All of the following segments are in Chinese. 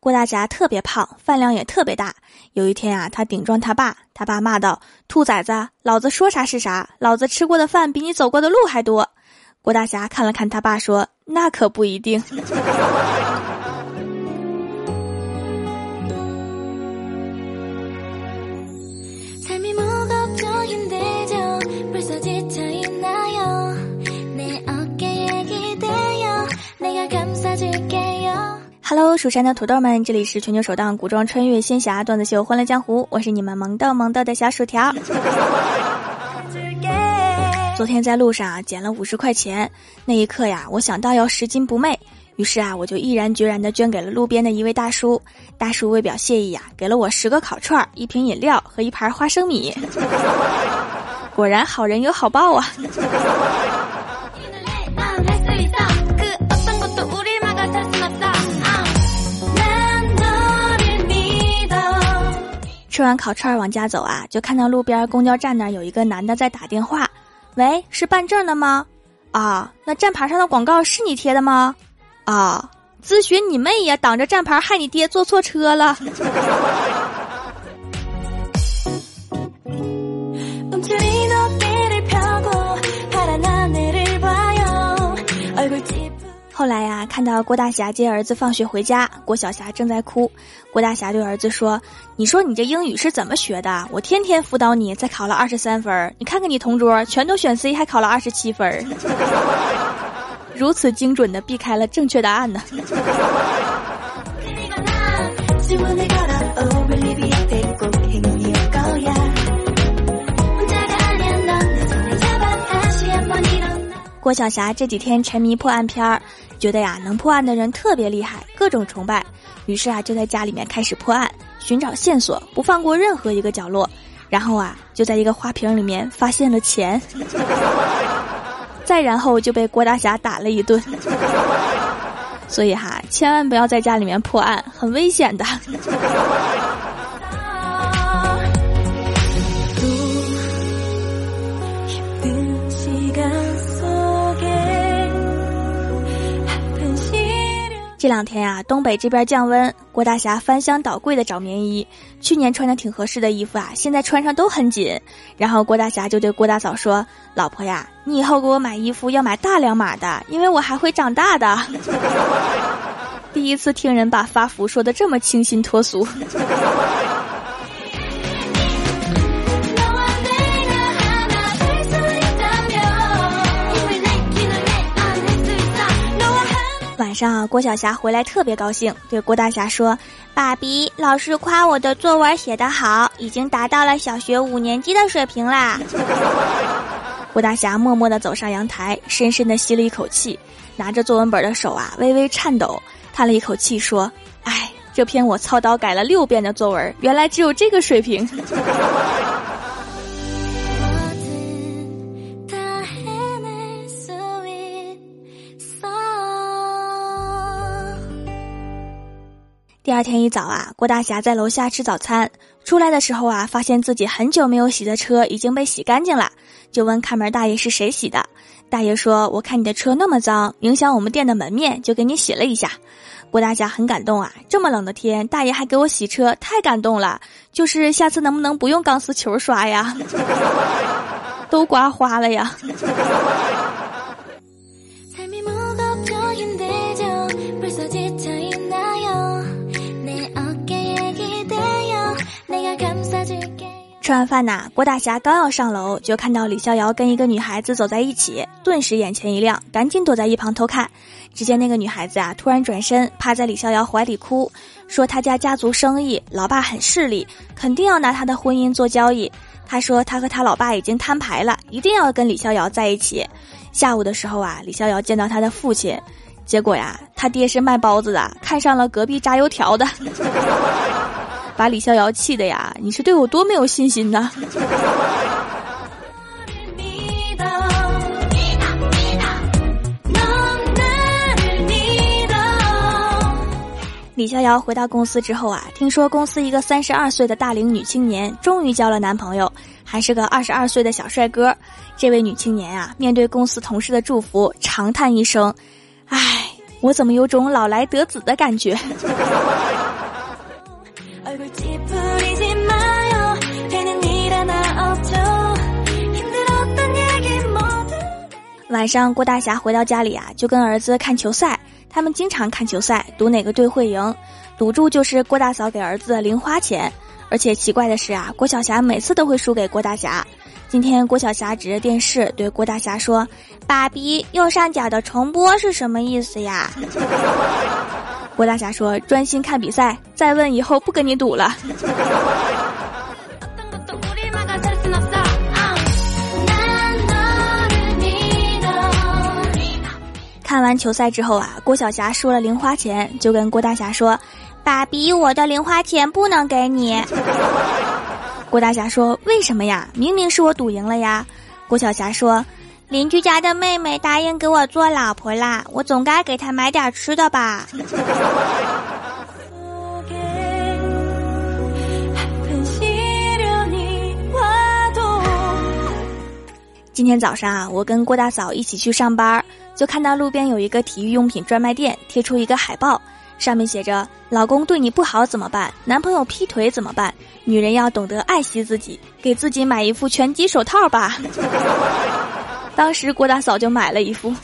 郭大侠特别胖，饭量也特别大。有一天啊，他顶撞他爸，他爸骂道：“兔崽子，老子说啥是啥，老子吃过的饭比你走过的路还多。”郭大侠看了看他爸，说：“那可不一定。”蜀山的土豆们，这里是全球首档古装穿越仙侠段子秀《欢乐江湖》，我是你们萌逗萌逗的小薯条。昨天在路上捡了五十块钱，那一刻呀，我想到要拾金不昧，于是啊，我就毅然决然的捐给了路边的一位大叔。大叔为表谢意呀，给了我十个烤串、一瓶饮料和一盘花生米。果然好人有好报啊！吃完烤串往家走啊，就看到路边公交站那儿有一个男的在打电话。喂，是办证的吗？啊，那站牌上的广告是你贴的吗？啊，咨询你妹呀！挡着站牌害你爹坐错车了。后来呀，看到郭大侠接儿子放学回家，郭小霞正在哭。郭大侠对儿子说：“你说你这英语是怎么学的？我天天辅导你，才考了二十三分。你看看你同桌，全都选 C，还考了二十七分，如此精准的避开了正确答案呢。”郭晓霞这几天沉迷破案片儿，觉得呀能破案的人特别厉害，各种崇拜，于是啊就在家里面开始破案，寻找线索，不放过任何一个角落，然后啊就在一个花瓶里面发现了钱，再然后就被郭大侠打了一顿，所以哈千万不要在家里面破案，很危险的。这两天呀，东北这边降温，郭大侠翻箱倒柜的找棉衣。去年穿着挺合适的衣服啊，现在穿上都很紧。然后郭大侠就对郭大嫂说：“老婆呀，你以后给我买衣服要买大两码的，因为我还会长大的。”第一次听人把发福说的这么清新脱俗。晚上，郭晓霞回来特别高兴，对郭大侠说：“爸比，老师夸我的作文写得好，已经达到了小学五年级的水平啦。” 郭大侠默默地走上阳台，深深地吸了一口气，拿着作文本的手啊微微颤抖，叹了一口气说：“哎，这篇我操刀改了六遍的作文，原来只有这个水平。” 第二天一早啊，郭大侠在楼下吃早餐，出来的时候啊，发现自己很久没有洗的车已经被洗干净了，就问看门大爷是谁洗的。大爷说：“我看你的车那么脏，影响我们店的门面，就给你洗了一下。”郭大侠很感动啊，这么冷的天，大爷还给我洗车，太感动了。就是下次能不能不用钢丝球刷呀？都刮花了呀。吃完饭呐，郭大侠刚要上楼，就看到李逍遥跟一个女孩子走在一起，顿时眼前一亮，赶紧躲在一旁偷看。只见那个女孩子啊，突然转身趴在李逍遥怀里哭，说他家家族生意，老爸很势利，肯定要拿他的婚姻做交易。他说他和他老爸已经摊牌了，一定要跟李逍遥在一起。下午的时候啊，李逍遥见到他的父亲，结果呀，他爹是卖包子的，看上了隔壁炸油条的。把李逍遥气的呀！你是对我多没有信心呢？李逍遥回到公司之后啊，听说公司一个三十二岁的大龄女青年终于交了男朋友，还是个二十二岁的小帅哥。这位女青年啊，面对公司同事的祝福，长叹一声：“唉，我怎么有种老来得子的感觉？”晚上郭大侠回到家里啊，就跟儿子看球赛。他们经常看球赛，赌哪个队会赢，赌注就是郭大嫂给儿子的零花钱。而且奇怪的是啊，郭晓霞每次都会输给郭大侠。今天郭晓霞指着电视对郭大侠说：“爸比，右上角的重播是什么意思呀？” 郭大侠说：“专心看比赛，再问以后不跟你赌了。”看完球赛之后啊，郭晓霞输了零花钱，就跟郭大侠说：“爸比，我的零花钱不能给你。” 郭大侠说：“为什么呀？明明是我赌赢了呀！”郭晓霞说：“邻居家的妹妹答应给我做老婆啦，我总该给她买点吃的吧。” 今天早上啊，我跟郭大嫂一起去上班，就看到路边有一个体育用品专卖店贴出一个海报。上面写着：“老公对你不好怎么办？男朋友劈腿怎么办？女人要懂得爱惜自己，给自己买一副拳击手套吧。”当时郭大嫂就买了一副。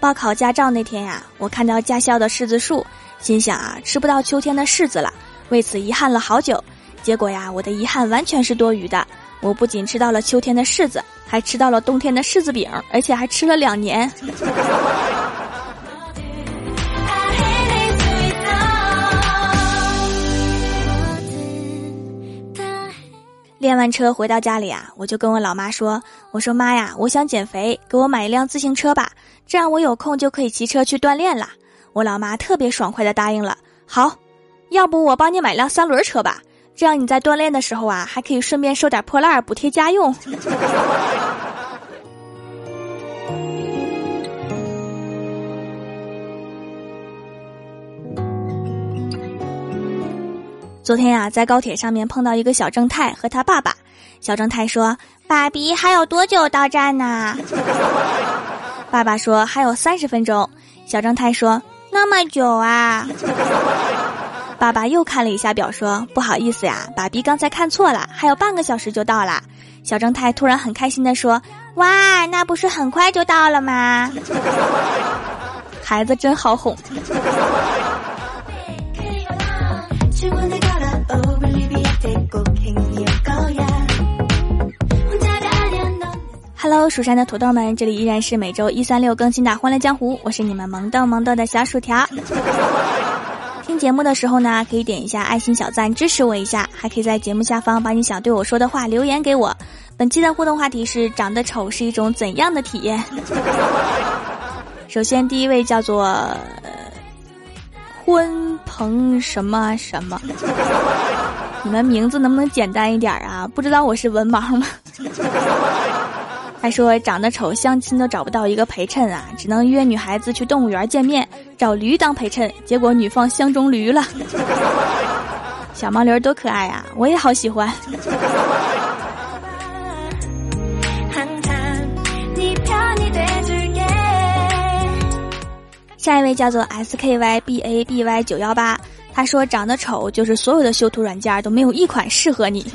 报考驾照那天呀，我看到驾校的柿子树，心想啊，吃不到秋天的柿子了，为此遗憾了好久。结果呀，我的遗憾完全是多余的。我不仅吃到了秋天的柿子，还吃到了冬天的柿子饼，而且还吃了两年。练完车回到家里啊，我就跟我老妈说：“我说妈呀，我想减肥，给我买一辆自行车吧，这样我有空就可以骑车去锻炼了。”我老妈特别爽快的答应了。好，要不我帮你买辆三轮车吧。这样你在锻炼的时候啊，还可以顺便收点破烂补贴家用。昨天呀，在高铁上面碰到一个小正太和他爸爸。小正太说：“爸比，还有多久到站呢？” 爸爸说：“还有三十分钟。”小正太说：“那么久啊？” 爸爸又看了一下表，说：“不好意思呀，爸比刚才看错了，还有半个小时就到了。”小正太突然很开心的说：“哇，那不是很快就到了吗？” 孩子真好哄。Hello，蜀山的土豆们，这里依然是每周一、三、六更新的《欢乐江湖》，我是你们萌豆萌豆的小薯条。听节目的时候呢，可以点一下爱心小赞支持我一下，还可以在节目下方把你想对我说的话留言给我。本期的互动话题是：长得丑是一种怎样的体验？首先，第一位叫做鲲鹏什么什么，你们名字能不能简单一点啊？不知道我是文盲吗？还说长得丑，相亲都找不到一个陪衬啊，只能约女孩子去动物园见面，找驴当陪衬。结果女方相中驴了，小毛驴多可爱啊！我也好喜欢。下一位叫做 S K Y B A B Y 九幺八，他说长得丑就是所有的修图软件都没有一款适合你。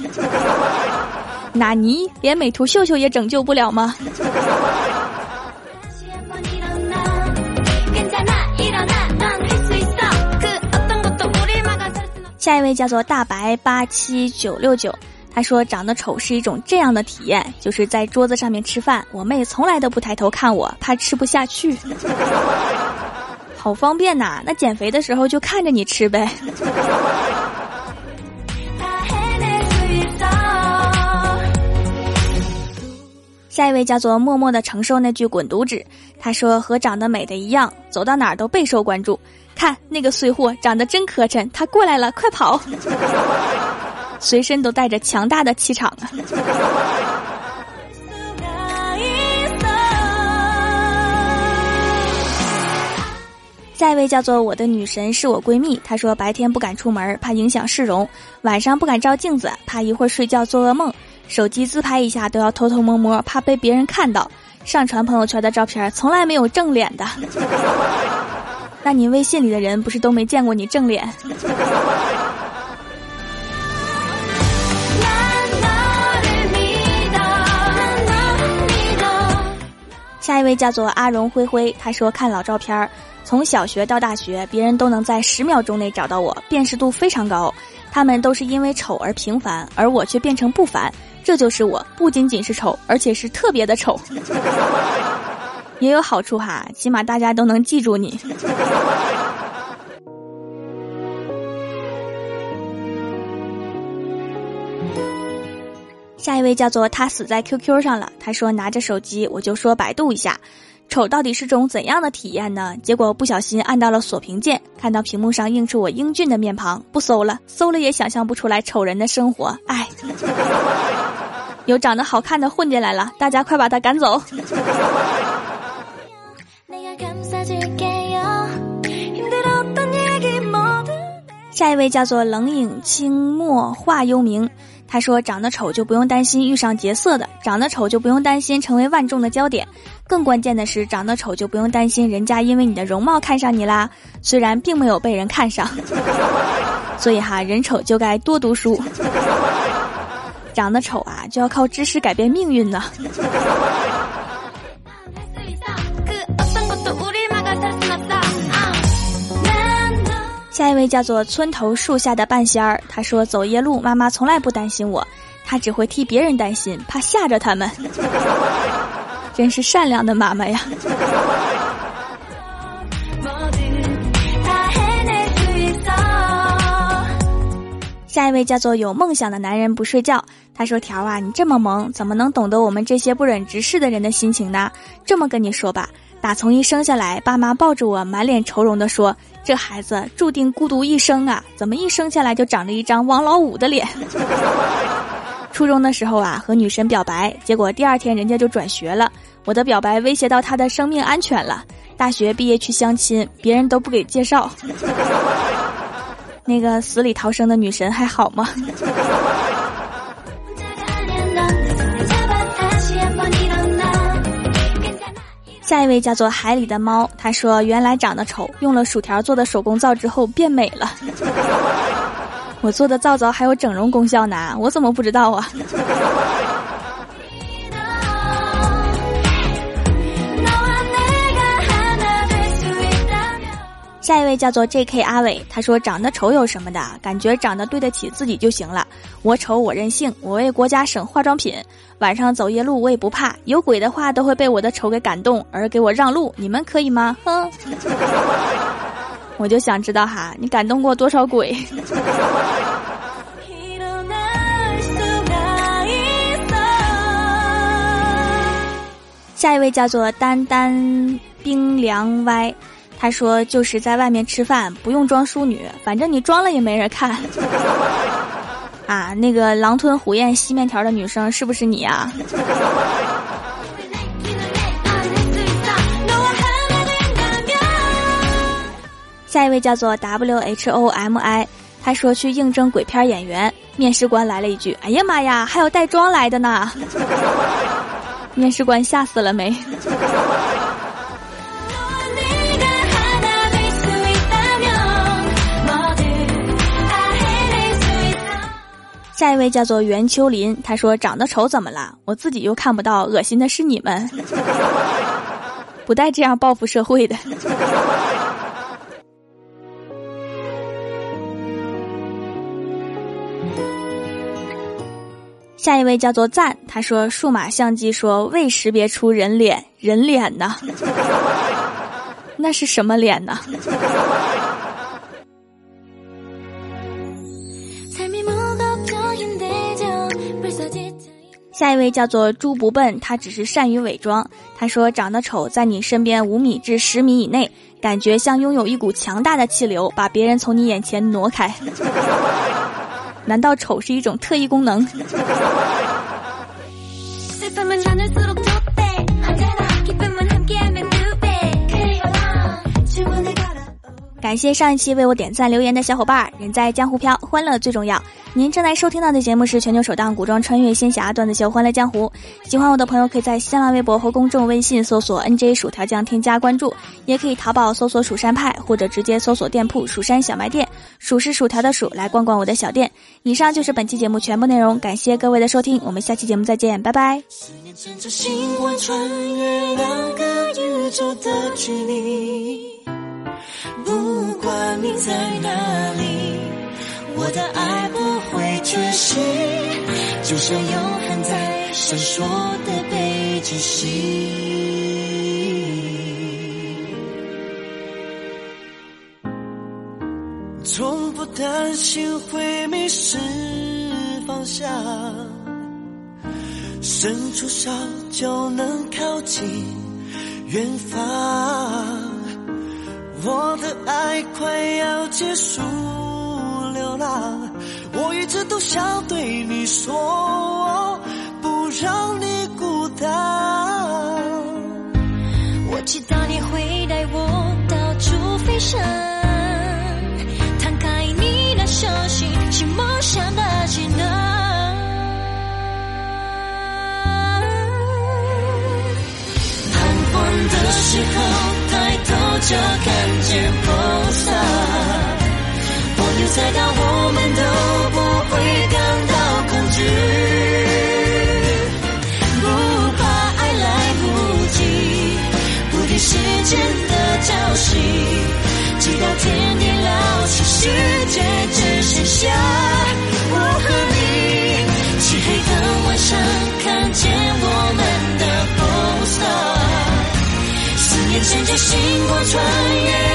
纳尼？连美图秀秀也拯救不了吗？下一位叫做大白八七九六九，他说长得丑是一种这样的体验，就是在桌子上面吃饭，我妹从来都不抬头看我，怕吃不下去。好方便呐，那减肥的时候就看着你吃呗。下一位叫做默默的承受那句滚犊子，他说和长得美的一样，走到哪儿都备受关注。看那个碎货长得真磕碜，他过来了，快跑！随身都带着强大的气场啊。下一位叫做我的女神是我闺蜜，她说白天不敢出门，怕影响市容；晚上不敢照镜子，怕一会儿睡觉做噩梦。手机自拍一下都要偷偷摸摸，怕被别人看到。上传朋友圈的照片从来没有正脸的。那你微信里的人不是都没见过你正脸？下一位叫做阿荣灰灰，他说看老照片儿，从小学到大学，别人都能在十秒钟内找到我，辨识度非常高。他们都是因为丑而平凡，而我却变成不凡。这就是我，不仅仅是丑，而且是特别的丑。也有好处哈，起码大家都能记住你。下一位叫做他死在 QQ 上了。他说拿着手机，我就说百度一下，丑到底是种怎样的体验呢？结果不小心按到了锁屏键，看到屏幕上映出我英俊的面庞，不搜了，搜了也想象不出来丑人的生活。哎，有长得好看的混进来了，大家快把他赶走。下一位叫做冷影清墨画幽冥。他说：“长得丑就不用担心遇上劫色的，长得丑就不用担心成为万众的焦点，更关键的是，长得丑就不用担心人家因为你的容貌看上你啦。虽然并没有被人看上，所以哈，人丑就该多读书。长得丑啊，就要靠知识改变命运呢。”下一位叫做村头树下的半仙儿，他说走夜路，妈妈从来不担心我，她只会替别人担心，怕吓着他们。真是善良的妈妈呀。下一位叫做有梦想的男人不睡觉，他说条啊，你这么萌，怎么能懂得我们这些不忍直视的人的心情呢？这么跟你说吧。打从一生下来，爸妈抱着我，满脸愁容地说：“这孩子注定孤独一生啊！怎么一生下来就长着一张王老五的脸？” 初中的时候啊，和女神表白，结果第二天人家就转学了。我的表白威胁到她的生命安全了。大学毕业去相亲，别人都不给介绍。那个死里逃生的女神还好吗？下一位叫做海里的猫，他说：“原来长得丑，用了薯条做的手工皂之后变美了。我做的皂皂还有整容功效呢，我怎么不知道啊？”下一位叫做 J.K. 阿伟，他说：“长得丑有什么的？感觉长得对得起自己就行了。我丑我任性，我为国家省化妆品。晚上走夜路我也不怕，有鬼的话都会被我的丑给感动而给我让路。你们可以吗？哼！我就想知道哈，你感动过多少鬼？” 下一位叫做丹丹冰凉歪。他说：“就是在外面吃饭，不用装淑女，反正你装了也没人看。”啊，那个狼吞虎咽吸面条的女生是不是你啊？下一位叫做 W H O M I，他说去应征鬼片演员，面试官来了一句：“哎呀妈呀，还有带妆来的呢！” 面试官吓死了没？下一位叫做袁秋林，他说：“长得丑怎么了？我自己又看不到，恶心的是你们，不带这样报复社会的。”下一位叫做赞，他说：“数码相机说未识别出人脸，人脸呢？那是什么脸呢？”下一位叫做猪不笨，他只是善于伪装。他说：“长得丑，在你身边五米至十米以内，感觉像拥有一股强大的气流，把别人从你眼前挪开。难道丑是一种特异功能？”感谢上一期为我点赞留言的小伙伴。人在江湖飘，欢乐最重要。您正在收听到的节目是全球首档古装穿越仙侠段子秀《欢乐江湖》。喜欢我的朋友可以在新浪微博和公众微信搜索 “nj 薯条酱”添加关注，也可以淘宝搜索“蜀山派”或者直接搜索店铺“蜀山小卖店”，蜀是薯条的薯，来逛逛我的小店。以上就是本期节目全部内容，感谢各位的收听，我们下期节目再见，拜拜。不管你在哪里，我的爱不会缺席，就像永恒在闪烁的北极星。从不担心会迷失方向，伸出手就能靠近远方。我的爱快要结束流浪，我一直都想对你说，不让你孤单。我知道你会带我到处飞翔，摊开你的手心，是梦想的行囊。彷徨的时候。抬头就看见菩萨，我留在到我们都不会感到恐惧，不怕爱来不及，不敌时间的潮汐，直到天地老去，世界只剩下我和你，漆黑的晚上看见我们的红色，思念。牵着星光穿越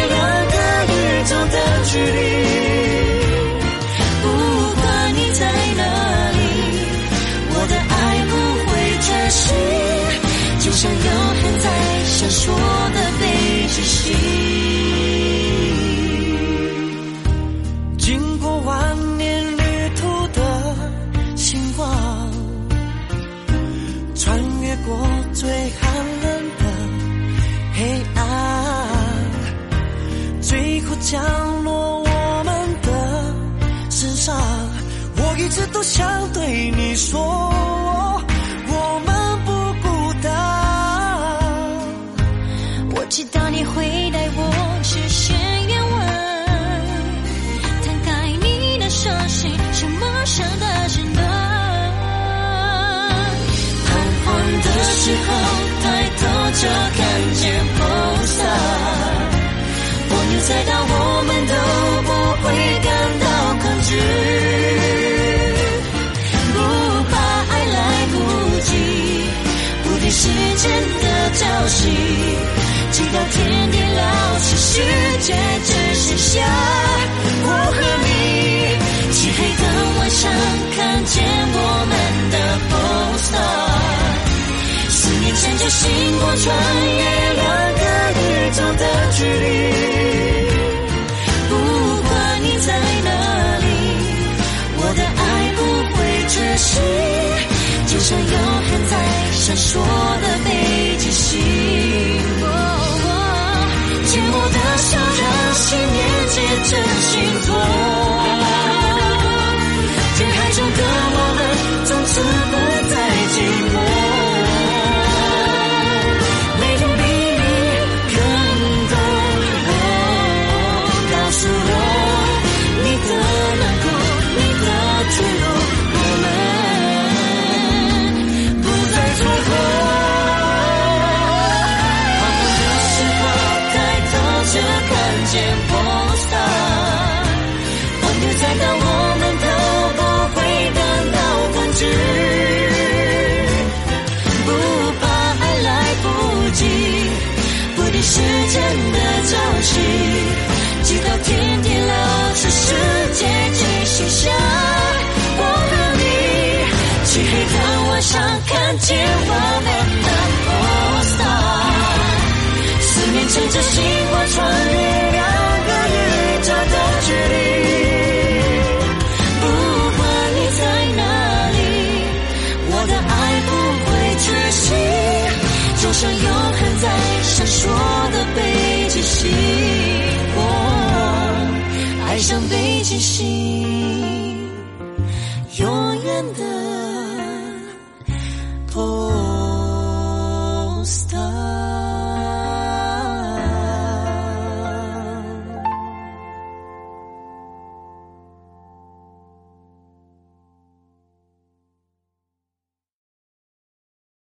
时候，抬头就看见菩萨。再到我们都不会感到恐惧，不怕爱来不及，不敌时间的潮汐，直到天地老去，世界只剩下我和你。漆黑的晚上，看见我们的菩萨，乘着星光，穿越两个宇宙的距离。看